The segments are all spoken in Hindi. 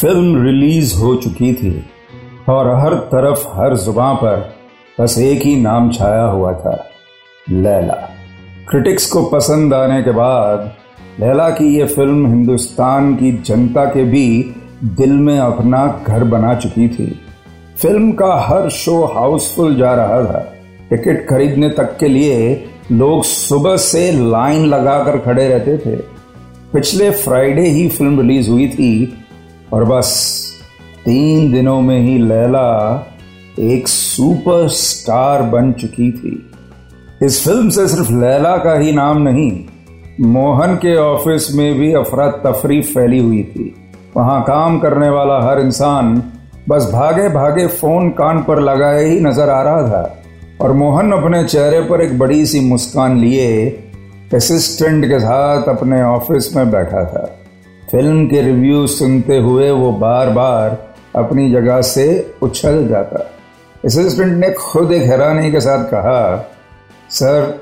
फ़िल्म रिलीज़ हो चुकी थी और हर तरफ़, हर ज़ुबान पर बस एक ही नाम छाया हुआ था, लैला। क्रिटिक्स को पसंद आने के बाद, लैला की यह फ़िल्म हिंदुस्तान की जनता के भी दिल में अपना घर बना चुकी थी। फ़िल्म का हर शो हाउसफुल जा रहा था। टिकट खरीदने तक के लिए लोग सुबह से लाइन लगाकर खड़े रहते थे। पिछले फ्राइडे ही फ़िल्म रिलीज़ हुई थी और बस तीन दिनों में ही लैला एक सुपरस्टार बन चुकी थी। इस फ़िल्म से सिर्फ़ लैला का ही नाम नहीं, मोहन के ऑफ़िस में भी अफरा तफरी फैली हुई थी। वहाँ काम करने वाला हर इंसान बस भागे भागे फ़ोन कान पर लगाए ही नज़र आ रहा था और मोहन अपने चेहरे पर एक बड़ी सी मुस्कान लिए असिस्टेंट के साथ अपने ऑफ़िस में बैठा था। फ़िल्म के रिव्यू सुनते हुए वो बार बार अपनी जगह से उछल जाता असिस्टेंट ने खुद एक हैरानी के साथ कहा, सर,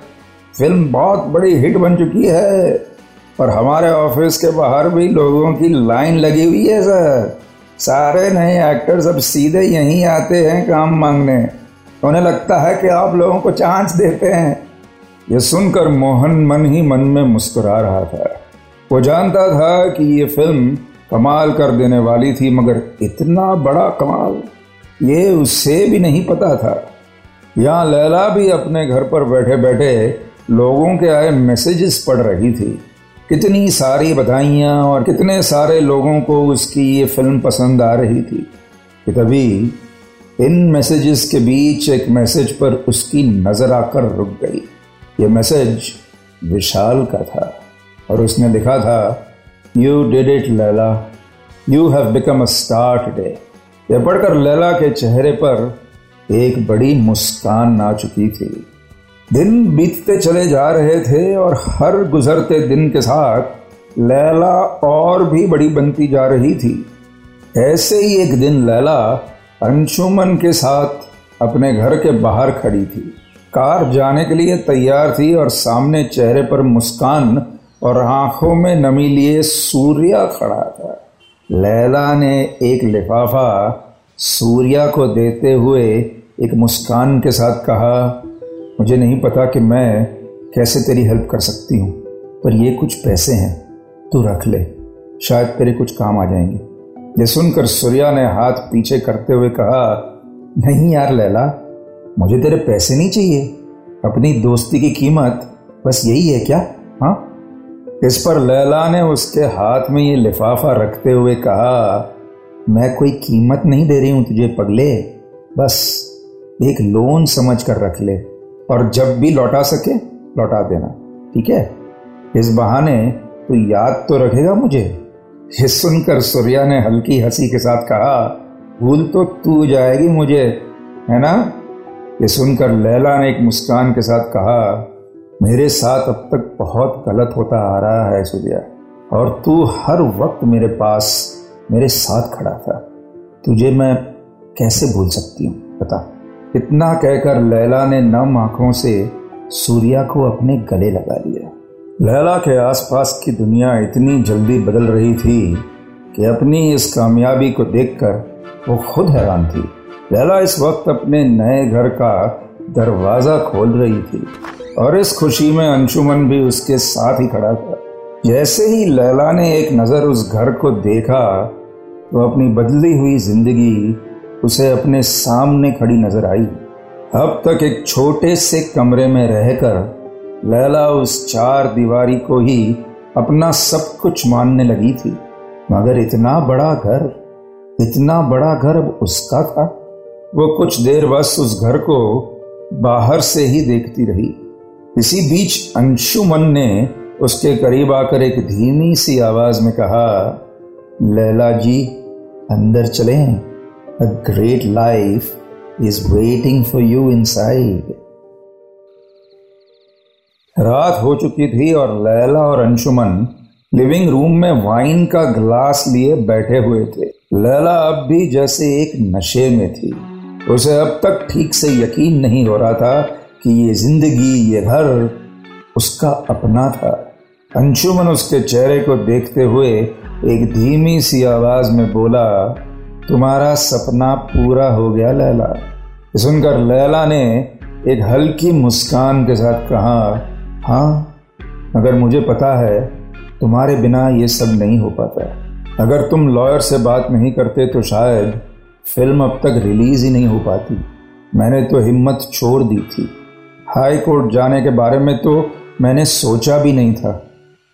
फ़िल्म बहुत बड़ी हिट बन चुकी है और हमारे ऑफ़िस के बाहर भी लोगों की लाइन लगी हुई है, सर। सारे नए एक्टर्स अब सीधे यहीं आते हैं काम मांगने। उन्हें लगता है कि आप लोगों को चांस देते हैं। यह सुनकर मोहन मन ही मन में मुस्कुरा रहा था। वो जानता था कि ये फ़िल्म कमाल कर देने वाली थी, मगर इतना बड़ा कमाल, ये उससे भी नहीं पता था। यहाँ लैला भी अपने घर पर बैठे बैठे लोगों के आए मैसेजेस पढ़ रही थी। कितनी सारी बधाइयाँ और कितने सारे लोगों को उसकी ये फ़िल्म पसंद आ रही थी कि तभी इन मैसेजेस के बीच एक मैसेज पर उसकी नज़र आकर रुक गई। ये मैसेज विशाल का था। और उसने लिखा था you did it Laila you have become a star today यह पढ़कर लैला के चेहरे पर एक बड़ी मुस्कान आ चुकी थी। दिन बीतते चले जा रहे थे और हर गुजरते दिन के साथ लैला और भी बड़ी बनती जा रही थी। ऐसे ही एक दिन लैला अंशुमन के साथ अपने घर के बाहर खड़ी थी। कार जाने के लिए तैयार थी और सामने चेहरे पर मुस्कान और आँखों में नमी लिए सूर्या खड़ा था। लैला ने एक लिफाफा सूर्या को देते हुए एक मुस्कान के साथ कहा, मुझे नहीं पता कि मैं कैसे तेरी हेल्प कर सकती हूँ, पर ये कुछ पैसे हैं, तू रख ले, शायद तेरे कुछ काम आ जाएँगे। ये सुनकर सूर्या ने हाथ पीछे करते हुए कहा, नहीं यार लैला, मुझे तेरे पैसे नहीं चाहिए, अपनी दोस्ती की कीमत बस यही है क्या? हाँ? इस पर लैला ने उसके हाथ में ये लिफाफा रखते हुए कहा, मैं कोई कीमत नहीं दे रही हूँ तुझे पगले। बस, एक लोन समझ कर रख ले और जब भी लौटा सके, लौटा देना। ठीक है? इस बहाने तो याद तो रखेगा मुझे। ये सुनकर सूर्या ने हल्की हँसी के साथ कहा, भूल तो तू जाएगी मुझे, है ना? ये सुनकर लैला ने एक मुस्कान के साथ कहा मेरे साथ अब तक बहुत गलत होता आ रहा है सूर्या और तू हर वक्त मेरे पास, मेरे साथ खड़ा था। तुझे मैं कैसे भूल सकती हूँ, बता। इतना कहकर लैला ने नम आँखों से सूर्या को अपने गले लगा लिया। लैला के आसपास की दुनिया इतनी जल्दी बदल रही थी कि अपनी इस कामयाबी को देखकर वो खुद हैरान थी। लैला इस वक्त अपने नए घर का दरवाज़ा खोल रही थी और इस खुशी में अंशुमन भी उसके साथ ही खड़ा था। जैसे ही लैला ने एक नज़र उस घर को देखा तो अपनी बदली हुई ज़िंदगी उसे अपने सामने खड़ी नज़र आई। अब तक एक छोटे से कमरे में रहकर लैला उस चार दीवारी को ही अपना सब कुछ मानने लगी थी। मगर इतना बड़ा घर, इतना बड़ा घर अब उसका था। वो कुछ देर बस उस घर को बाहर से ही देखती रही। इसी बीच अंशुमन ने उसके करीब आकर एक धीमी सी आवाज़ में कहा, लैला जी, अंदर चलें। A great life is waiting for you inside. रात हो चुकी थी और लैला और अंशुमन लिविंग रूम में वाइन का ग्लास लिए बैठे हुए थे। लैला अब भी जैसे एक नशे में थी। उसे अब तक ठीक से यकीन नहीं हो रहा था कि ये ज़िंदगी, ये घर उसका अपना था। अंशुमन उसके चेहरे को देखते हुए एक धीमी सी आवाज़ में बोला, तुम्हारा सपना पूरा हो गया, लैला। सुनकर लैला ने एक हल्की मुस्कान के साथ कहा हाँ अगर मुझे पता है तुम्हारे बिना ये सब नहीं हो पाता। अगर तुम लॉयर से बात नहीं करते तो शायद फ़िल्म अब तक रिलीज़ ही नहीं हो पाती। मैंने तो हिम्मत छोड़ दी थी। हाई कोर्ट जाने के बारे में तो मैंने सोचा भी नहीं था।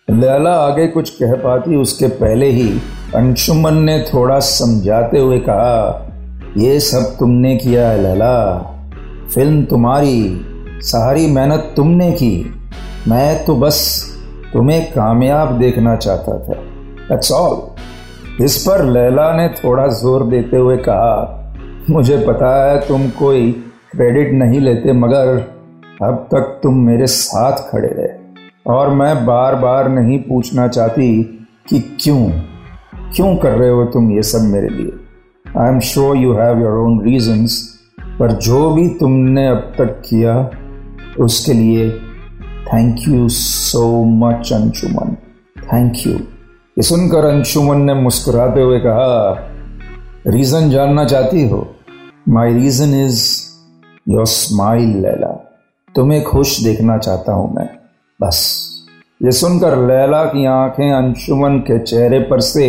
लैला आगे कुछ कह पाती, उसके पहले ही अंशुमन ने थोड़ा समझाते हुए कहा, ये सब तुमने किया है लैला। फ़िल्म तुम्हारी, सारी मेहनत तुमने की। मैं तो बस तुम्हें कामयाब देखना चाहता था। दैट्स ऑल इस पर लैला ने थोड़ा ज़ोर देते हुए कहा, मुझे पता है तुम कोई क्रेडिट नहीं लेते, मगर अब तक तुम मेरे साथ खड़े रहे। और मैं बार बार नहीं पूछना चाहती कि क्यों क्यों कर रहे हो तुम ये सब मेरे लिए? I am sure you have your own reasons पर जो भी तुमने अब तक किया, उसके लिए thank you so much Anshuman. Thank you ये सुनकर अंशुमन ने मुस्कुराते हुए कहा, रीजन जानना चाहती हो? My reason is your smile Laila. तुम्हें खुश देखना चाहता हूँ मैं। बस। ये सुनकर लैला की आँखें अंशुमन के चेहरे पर से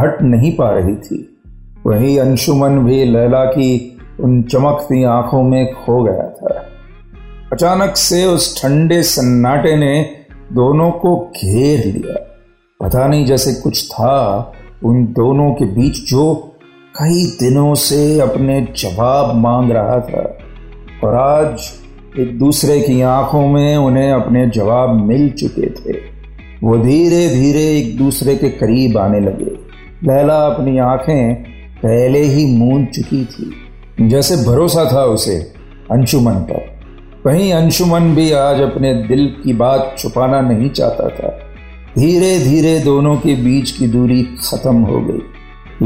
हट नहीं पा रही थी। वही अंशुमन भी लैला की उन चमकती आँखों में खो गया था। अचानक से उस ठंडे सन्नाटे ने दोनों को घेर लिया। पता नहीं जैसे कुछ था उन दोनों के बीच जो कई दिनों से अपने जवाब मांग रहा था। और आज एक दूसरे की आँखों में उन्हें अपने जवाब मिल चुके थे। वो धीरे धीरे एक दूसरे के करीब आने लगे। लैला अपनी आँखें पहले ही मूंद चुकी थी। जैसे भरोसा था उसे अंशुमन पर। वहीं अंशुमन भी आज अपने दिल की बात छुपाना नहीं चाहता था। धीरे धीरे दोनों के बीच की दूरी खत्म हो गई।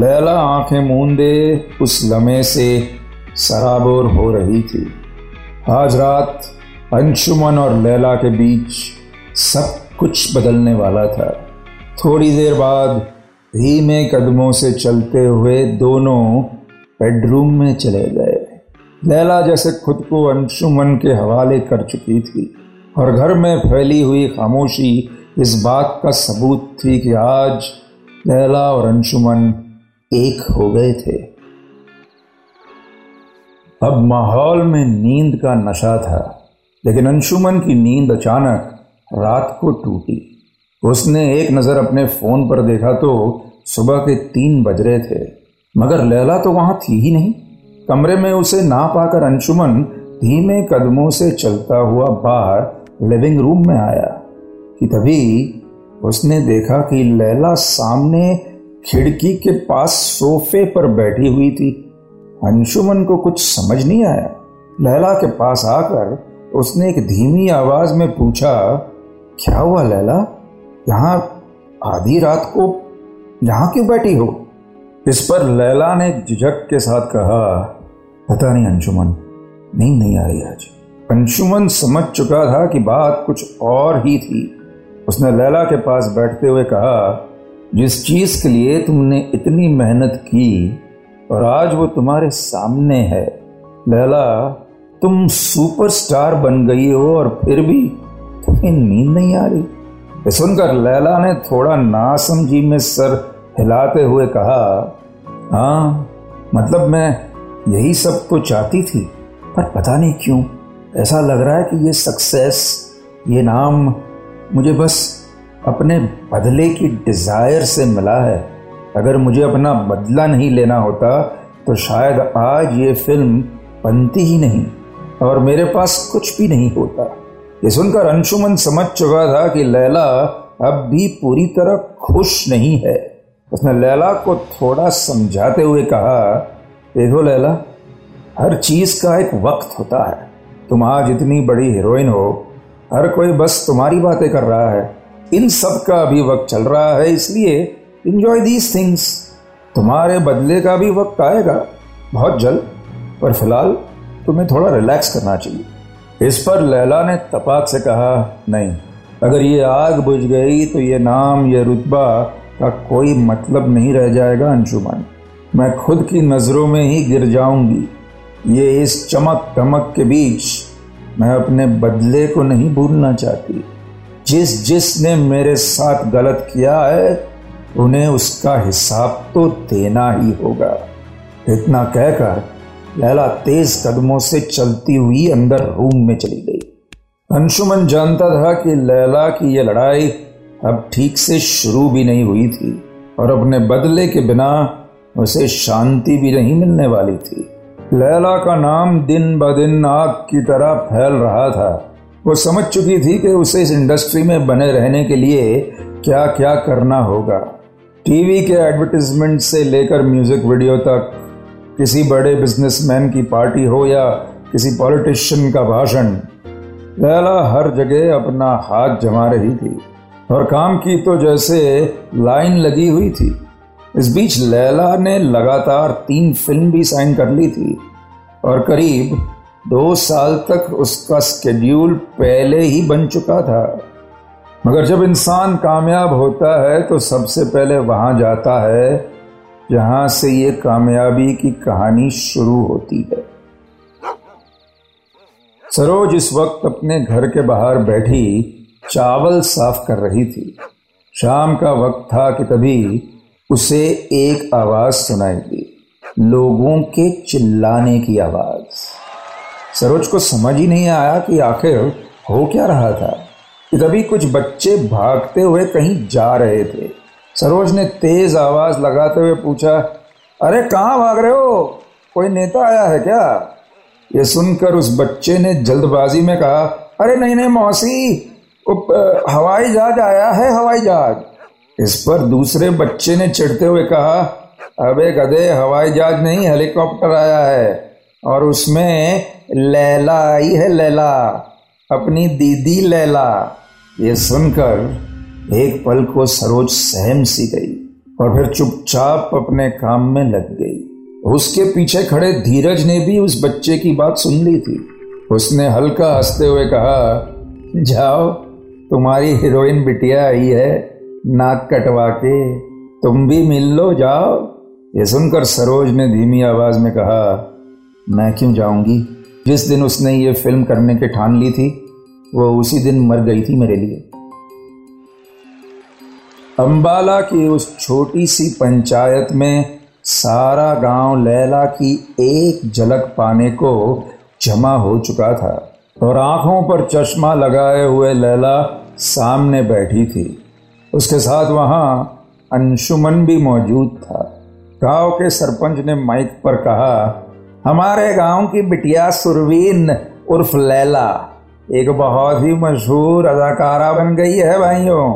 लैला आँखें मूंदे, उस लम्हे से सराबोर हो रही थी। आज रात अंशुमन और लैला के बीच सब कुछ बदलने वाला था। थोड़ी देर बाद धीमे कदमों से चलते हुए दोनों बेडरूम में चले गए। लैला जैसे खुद को अंशुमन के हवाले कर चुकी थी और घर में फैली हुई खामोशी इस बात का सबूत थी कि आज लैला और अंशुमन एक हो गए थे। अब माहौल में नींद का नशा था, लेकिन अंशुमन की नींद अचानक रात को टूटी। उसने एक नज़र अपने फ़ोन पर देखा तो सुबह के तीन बज रहे थे, मगर लैला तो वहाँ थी ही नहीं। कमरे में उसे ना पाकर अंशुमन धीमे कदमों से चलता हुआ बाहर लिविंग रूम में आया। कि तभी उसने देखा कि लैला सामने खिड़की के पास सोफे पर बैठी हुई थी। अंशुमन को कुछ समझ नहीं आया। लैला के पास आकर उसने एक धीमी आवाज़ में पूछा, क्या हुआ लैला? यहाँ आधी रात को यहाँ क्यों बैठी हो? इस पर लैला ने झिझक के साथ कहा, पता नहीं अंशुमन, नींद नहीं आ रही आज। अंशुमन समझ चुका था कि बात कुछ और ही थी। उसने लैला के पास बैठते हुए कहा, जिस चीज़ के लिए तुमने इतनी मेहनत की और आज वो तुम्हारे सामने है, लैला, तुम सुपरस्टार बन गई हो और फिर भी तुम्हें नींद नहीं आ रही। सुनकर लैला ने थोड़ा नासमझी में सर हिलाते हुए कहा हाँ मतलब मैं यही सब तो चाहती थी, पर पता नहीं क्यों, ऐसा लग रहा है कि ये सक्सेस ये नाम मुझे बस अपने बदले की डिज़ायर से मिला है। अगर मुझे अपना बदला नहीं लेना होता तो शायद आज ये फ़िल्म बनती ही नहीं और मेरे पास कुछ भी नहीं होता। ये सुनकर अंशुमन समझ चुका था कि लैला अब भी पूरी तरह खुश नहीं है। उसने लैला को थोड़ा समझाते हुए कहा, देखो लैला, हर चीज़ का एक वक्त होता है। तुम आज इतनी बड़ी हीरोइन हो हर कोई बस तुम्हारी बातें कर रहा है। इन सब का अभी वक्त चल रहा है, इसलिए इंजॉय दीज थिंग्स तुम्हारे बदले का भी वक्त आएगा। बहुत जल्द। पर फ़िलहाल तुम्हें थोड़ा रिलैक्स करना चाहिए। इस पर लैला ने तपाक से कहा, नहीं, अगर ये आग बुझ गई तो ये नाम ये रुतबा का कोई मतलब नहीं रह जाएगा, अंशुमन। मैं खुद की नज़रों में ही गिर जाऊँगी। ये इस चमक धमक के बीच मैं अपने बदले को नहीं भूलना चाहती। जिस जिसने मेरे साथ गलत किया है, उन्हें उसका हिसाब तो देना ही होगा। इतना कहकर लैला तेज कदमों से चलती हुई अंदर रूम में चली गई। अंशुमन जानता था कि लैला की यह लड़ाई अब ठीक से शुरू भी नहीं हुई थी, और अपने बदले के बिना उसे शांति भी नहीं मिलने वाली थी। लैला का नाम दिन ब दिन आग की तरह फैल रहा था। वो समझ चुकी थी कि उसे इस इंडस्ट्री में बने रहने के लिए क्या क्या करना होगा। टीवी के एडवर्टीजमेंट से लेकर म्यूज़िक वीडियो तक, किसी बड़े बिजनेसमैन की पार्टी हो या किसी पॉलिटिशियन का भाषण, लैला हर जगह अपना हाथ जमा रही थी। और काम की तो जैसे लाइन लगी हुई थी। इस बीच लैला ने लगातार तीन फ़िल्म भी साइन कर ली थी और करीब दो साल तक उसका स्केड्यूल पहले ही बन चुका था। मगर जब इंसान कामयाब होता है तो सबसे पहले वहाँ जाता है, जहाँ से ये कामयाबी की कहानी शुरू होती है। सरोज इस वक्त अपने घर के बाहर बैठी चावल साफ़ कर रही थी। शाम का वक्त था कि तभी उसे एक आवाज़ सुनाई दी लोगों के चिल्लाने की आवाज़। सरोज को समझ ही नहीं आया कि आखिर हो क्या रहा था। तभी कुछ बच्चे भागते हुए कहीं जा रहे थे। सरोज ने तेज आवाज़ लगाते हुए पूछा, अरे कहाँ भाग रहे हो? कोई नेता आया है क्या? ये सुनकर उस बच्चे ने जल्दबाजी में कहा, अरे नहीं नहीं, मौसी हवाई जहाज़ आया है, हवाई जहाज़। इस पर दूसरे बच्चे ने चिढ़ते हुए कहा, अबे गधे हवाई जहाज़ नहीं, हेलीकॉप्टर आया है और उसमें लैला आई है, लैला, अपनी दीदी लैला। ये सुनकर एक पल को सरोज सहम सी गई और फिर चुपचाप अपने काम में लग गई। उसके पीछे खड़े धीरज ने भी उस बच्चे की बात सुन ली थी। उसने हल्का हँसते हुए कहा, जाओ, तुम्हारी हीरोइन बिटिया आई है नाक कटवा के, तुम भी मिल लो, जाओ। ये सुनकर सरोज ने धीमी आवाज़ में कहा, मैं क्यों जाऊँगी? जिस दिन उसने ये फ़िल्म करने के ठान ली थी, वो उसी दिन मर गई थी मेरे लिए। अंबाला की उस छोटी सी पंचायत में सारा गाँव लैला की एक झलक पाने को जमा हो चुका था और आँखों पर चश्मा लगाए हुए लैला सामने बैठी थी। उसके साथ वहाँ अंशुमन भी मौजूद था। गाँव के सरपंच ने माइक पर कहा, हमारे गाँव की बिटिया सुरवीन उर्फ़ लैला एक बहुत ही मशहूर अदाकारा बन गई है भाइयों,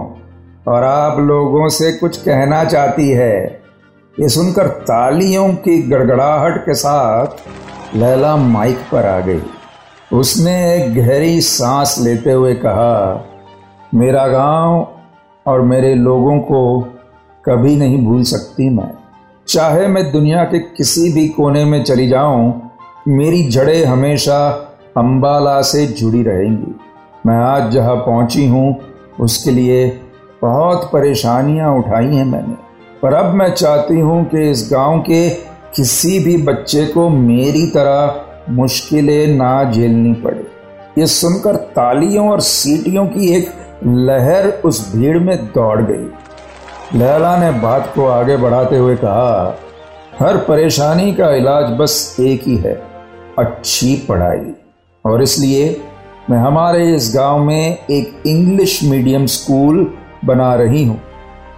और आप लोगों से कुछ कहना चाहती है। ये सुनकर तालियों की गड़गड़ाहट के साथ लैला माइक पर आ गई। उसने एक गहरी सांस लेते हुए कहा, मेरा गाँव और मेरे लोगों को कभी नहीं भूल सकती मैं। चाहे मैं दुनिया के किसी भी कोने में चली जाऊँ, मेरी जड़ें हमेशा अंबाला से जुड़ी रहेंगी। मैं आज जहाँ पहुँची हूँ, उसके लिए बहुत परेशानियाँ उठाई हैं मैंने। पर अब मैं चाहती हूँ कि इस गाँव के किसी भी बच्चे को मेरी तरह मुश्किलें ना झेलनी पड़े। ये सुनकर तालियों और सीटियों की एक लहर उस भीड़ में दौड़ गई। लैला ने बात को आगे बढ़ाते हुए कहा, हर परेशानी का इलाज बस एक ही है, अच्छी पढ़ाई। और इसलिए मैं हमारे इस गाँव में एक इंग्लिश मीडियम स्कूल बना रही हूँ,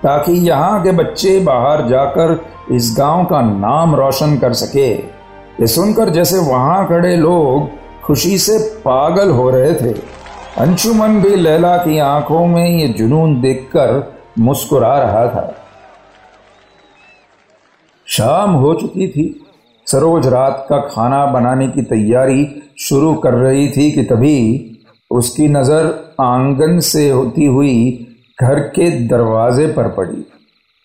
ताकि यहाँ के बच्चे बाहर जाकर इस गाँव का नाम रोशन कर सके। ये सुनकर जैसे वहाँ खड़े लोग खुशी से पागल हो रहे थे। अंशुमन भी लैला की आँखों में ये जुनून देखकर मुस्कुरा रहा था। शाम हो चुकी थी। सरोज रात का खाना बनाने की तैयारी शुरू कर रही थी कि तभी उसकी नज़र आँगन से होती हुई घर के दरवाजे पर पड़ी।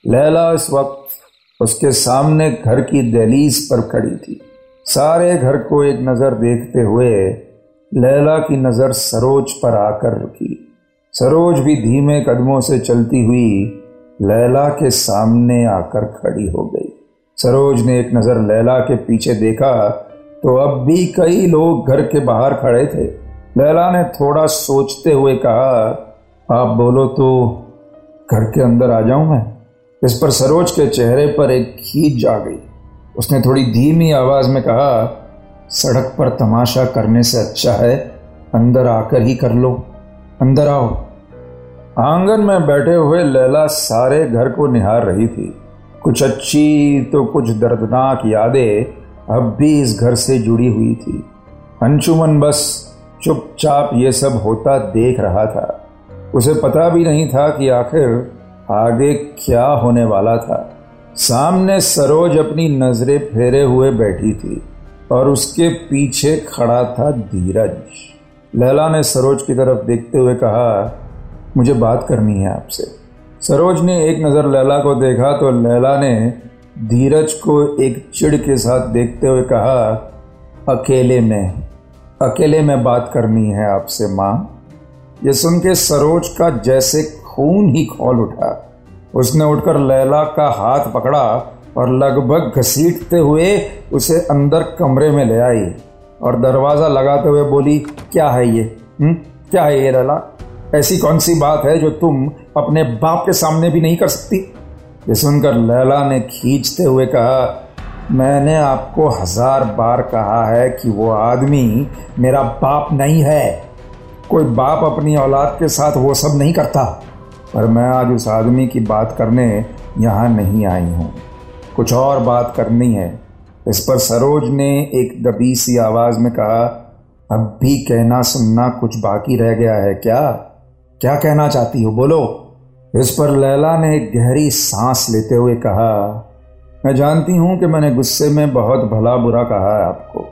लैला इस वक्त उसके सामने घर की दहलीज पर खड़ी थी। सारे घर को एक नज़र देखते हुए लैला की नज़र सरोज पर आकर रुकी। सरोज भी धीमे कदमों से चलती हुई लैला के सामने आकर खड़ी हो गई। सरोज ने एक नज़र लैला के पीछे देखा तो अब भी कई लोग घर के बाहर खड़े थे। लैला ने थोड़ा सोचते हुए कहा, आप बोलो तो घर के अंदर आ जाऊँ मैं? इस पर सरोज के चेहरे पर एक खींच जा गई। उसने थोड़ी धीमी आवाज़ में कहा सड़क पर तमाशा करने से अच्छा है, अंदर आकर ही कर लो। अंदर आओ। आँगन में बैठे हुए लैला सारे घर को निहार रही थी। कुछ अच्छी तो कुछ दर्दनाक यादें अब भी इस घर से जुड़ी हुई थी। अंशुमन बस चुपचाप ये सब होता देख रहा था। उसे पता भी नहीं था कि आखिर आगे क्या होने वाला था। सामने सरोज अपनी नज़रें फेरे हुए बैठी थी। और उसके पीछे खड़ा था धीरज। लैला ने सरोज की तरफ़ देखते हुए कहा, मुझे बात करनी है आपसे। सरोज ने एक नज़र लैला को देखा तो लैला ने धीरज को एक चिड़ के साथ देखते हुए कहा, अकेले में अकेले में बात करनी है आपसे, माँ। ये सुन के सरोज का जैसे खून ही खोल उठा। उसने उठकर लैला का हाथ पकड़ा और लगभग घसीटते हुए उसे अंदर कमरे में ले आई और दरवाज़ा लगाते हुए बोली, क्या है ये? हुँ? हम्म? क्या है ये लैला? ऐसी कौन सी बात है जो तुम अपने बाप के सामने भी नहीं कर सकती? ये सुनकर लैला ने खींचते हुए कहा, मैंने आपको हज़ार बार कहा है कि वो आदमी मेरा बाप नहीं है। कोई बाप अपनी औलाद के साथ वो सब नहीं करता। पर मैं आज उस आदमी की बात करने यहाँ नहीं आई हूँ। कुछ और बात करनी है। इस पर सरोज ने एक दबी सी आवाज़ में कहा, अब भी कहना सुनना कुछ बाकी रह गया है क्या? क्या कहना चाहती हो? बोलो। इस पर लैला ने एक गहरी सांस लेते हुए कहा, मैं जानती हूँ कि मैंने गुस्से में बहुत भला बुरा कहा है आपको,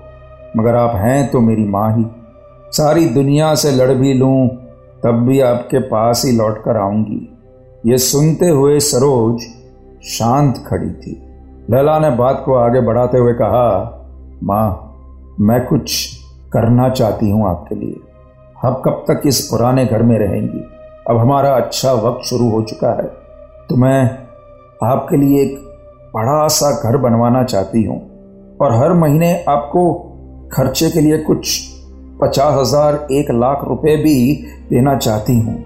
मगर आप हैं तो मेरी माँ ही। सारी दुनिया से लड़ भी लूँ, तब भी आपके पास ही लौट कर आऊँगी। ये सुनते हुए सरोज शांत खड़ी थी। लैला ने बात को आगे बढ़ाते हुए कहा, माँ, मैं कुछ करना चाहती हूँ आपके लिए। हम कब तक इस पुराने घर में रहेंगी? अब हमारा अच्छा वक्त शुरू हो चुका है। तो मैं आपके लिए एक बड़ा सा घर बनवाना चाहती हूँ और हर महीने आपको खर्चे के लिए कुछ पचास हज़ार, एक लाख रुपए भी देना चाहती हूँ।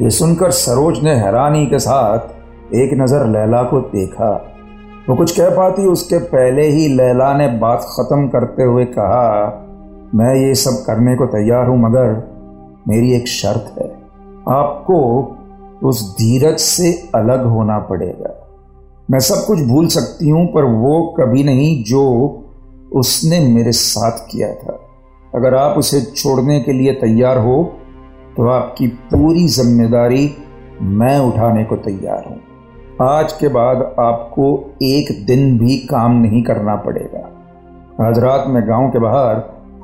ये सुनकर सरोज ने हैरानी के साथ एक नज़र लैला को देखा। वो कुछ कह पाती, उसके पहले ही लैला ने बात ख़त्म करते हुए कहा, मैं ये सब करने को तैयार हूँ, मगर मेरी एक शर्त है। आपको उस धीरज से अलग होना पड़ेगा। मैं सब कुछ भूल सकती हूँ, पर वो कभी नहीं जो उसने मेरे साथ किया था। अगर आप उसे छोड़ने के लिए तैयार हो तो आपकी पूरी ज़िम्मेदारी मैं उठाने को तैयार हूँ। आज के बाद आपको एक दिन भी काम नहीं करना पड़ेगा। आज रात में गाँव के बाहर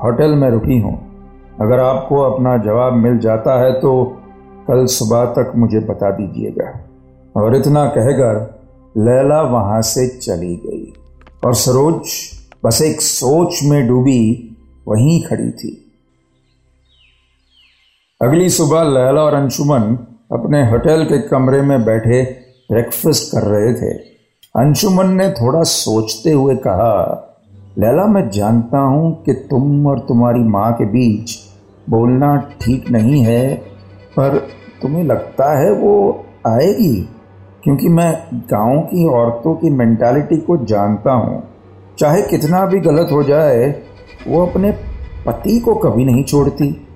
होटल में रुकी हूँ। अगर आपको अपना जवाब मिल जाता है तो कल सुबह तक मुझे बता दीजिएगा। और इतना कहकर लैला वहाँ से चली गई। और सरोज बस एक सोच में डूबी वहीं खड़ी थी। अगली सुबह लैला और अंशुमन अपने होटल के कमरे में बैठे ब्रेकफास्ट कर रहे थे। अंशुमन ने थोड़ा सोचते हुए कहा, लैला, मैं जानता हूँ कि तुम और तुम्हारी माँ के बीच बोलना ठीक नहीं है, पर तुम्हें लगता है वो आएगी? क्योंकि मैं गाँव की औरतों की मेंटालिटी को जानता हूँ। चाहे कितना भी गलत हो जाए, वो अपने पति को कभी नहीं छोड़ती।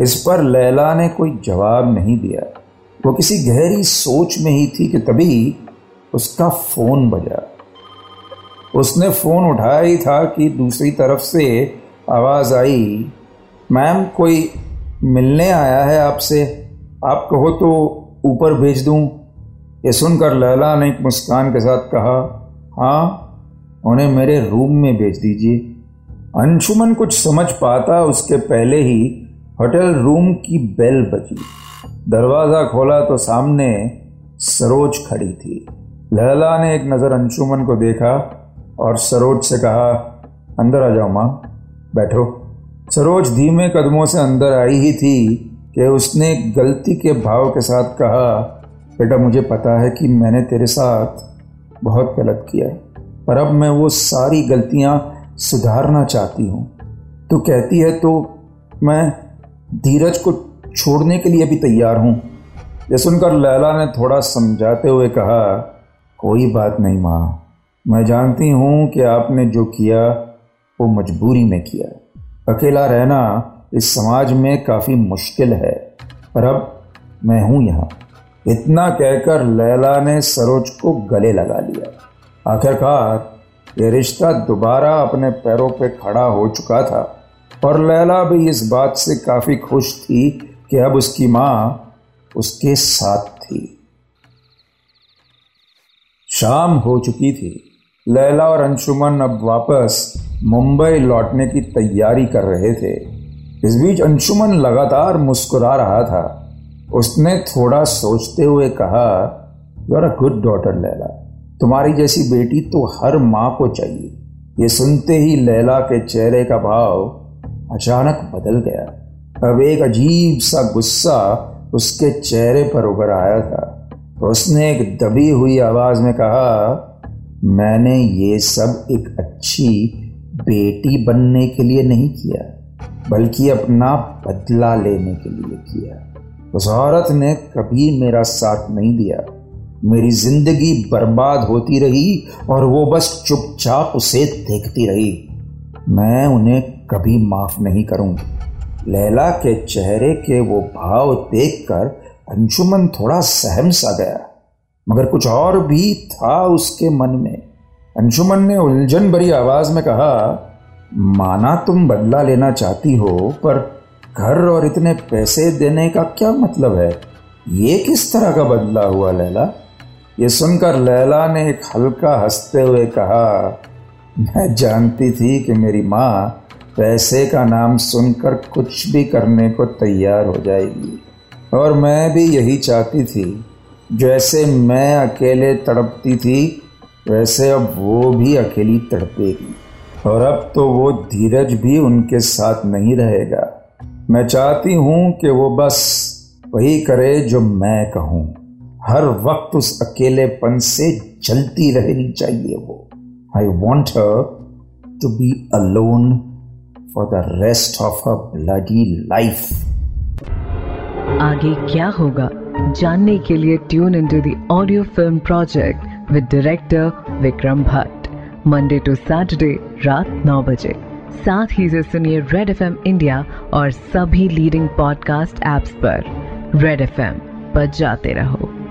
इस पर लैला ने कोई जवाब नहीं दिया। वो किसी गहरी सोच में ही थी कि तभी उसका फ़ोन बजा। उसने फ़ोन उठाया ही था कि दूसरी तरफ़ से आवाज़ आई, मैम, कोई मिलने आया है आपसे? आप कहो तो ऊपर भेज दूँ? ये सुनकर लैला ने एक मुस्कान के साथ कहा हाँ उन्हें मेरे रूम में भेज दीजिए। अंशुमन कुछ समझ पाता, उसके पहले ही होटल रूम की बेल बजी। दरवाज़ा खोला तो सामने सरोज खड़ी थी। लैला ने एक नज़र अंशुमन को देखा और सरोज से कहा, अंदर आ जाओ माँ, बैठो। सरोज धीमे कदमों से अंदर आई ही थी कि उसने गलती के भाव के साथ कहा, बेटा, मुझे पता है कि मैंने तेरे साथ बहुत गलत किया पर अब मैं वो सारी गलतियाँ सुधारना चाहती हूँ। तू कहती है तो मैं धीरज को छोड़ने के लिए भी तैयार हूँ। यह सुनकर लैला ने थोड़ा समझाते हुए कहा, कोई बात नहीं माँ। मैं जानती हूँ कि आपने जो किया, वो मजबूरी में किया अकेला रहना इस समाज में काफ़ी मुश्किल है, पर अब मैं हूँ यहाँ। इतना कहकर लैला ने सरोज को गले लगा लिया। आखिरकार यह रिश्ता दोबारा अपने पैरों पे खड़ा हो चुका था, और लैला भी इस बात से काफ़ी खुश थी कि अब उसकी माँ उसके साथ थी। शाम हो चुकी थी। लैला और अंशुमन अब वापस मुंबई लौटने की तैयारी कर रहे थे। इस बीच अंशुमन लगातार मुस्कुरा रहा था। उसने थोड़ा सोचते हुए कहा you are a good daughter Laila. तुम्हारी जैसी बेटी तो हर माँ को चाहिए। ये सुनते ही लैला के चेहरे का भाव अचानक बदल गया। अब एक अजीब सा गुस्सा उसके चेहरे पर उभर आया था। उसने एक दबी हुई आवाज़ में कहा, मैंने ये सब एक अच्छी बेटी बनने के लिए नहीं किया, बल्कि अपना बदला लेने के लिए किया। उस औरत ने कभी मेरा साथ नहीं दिया। मेरी ज़िंदगी बर्बाद होती रही और वो बस चुपचाप उसे देखती रही। मैं उन्हें कभी माफ़ नहीं करूँगी। लैला के चेहरे के वो भाव देखकर अंशुमन थोड़ा सहम सा गया, मगर कुछ और भी था उसके मन में। अंशुमन ने उलझन भरी आवाज़ में कहा, माना तुम बदला लेना चाहती हो, पर घर और इतने पैसे देने का क्या मतलब है? ये किस तरह का बदला हुआ लैला? ये सुनकर लैला ने एक हल्का हँसते हुए कहा, मैं जानती थी कि मेरी माँ पैसे का नाम सुनकर कुछ भी करने को तैयार हो जाएगी। और मैं भी यही चाहती थी, जैसे मैं अकेले तड़पती थी, वैसे अब वो भी अकेली तड़पेगी। और अब तो वो धीरज भी उनके साथ नहीं रहेगा। मैं चाहती हूँ कि वो बस वही करे जो मैं कहूँ। हर वक्त उस अकेलेपन से जलती रहनी चाहिए वो। I want to be alone for the rest of her bloody life. आगे क्या होगा? जानने के लिए tune in to the audio film project with director Vikram Bhatt Monday to Saturday रात नौ बजे। साथ ही से सुनिए रेड एफएम इंडिया और सभी लीडिंग पॉडकास्ट एप्स पर। रेड एफ़एम पर जाते रहो।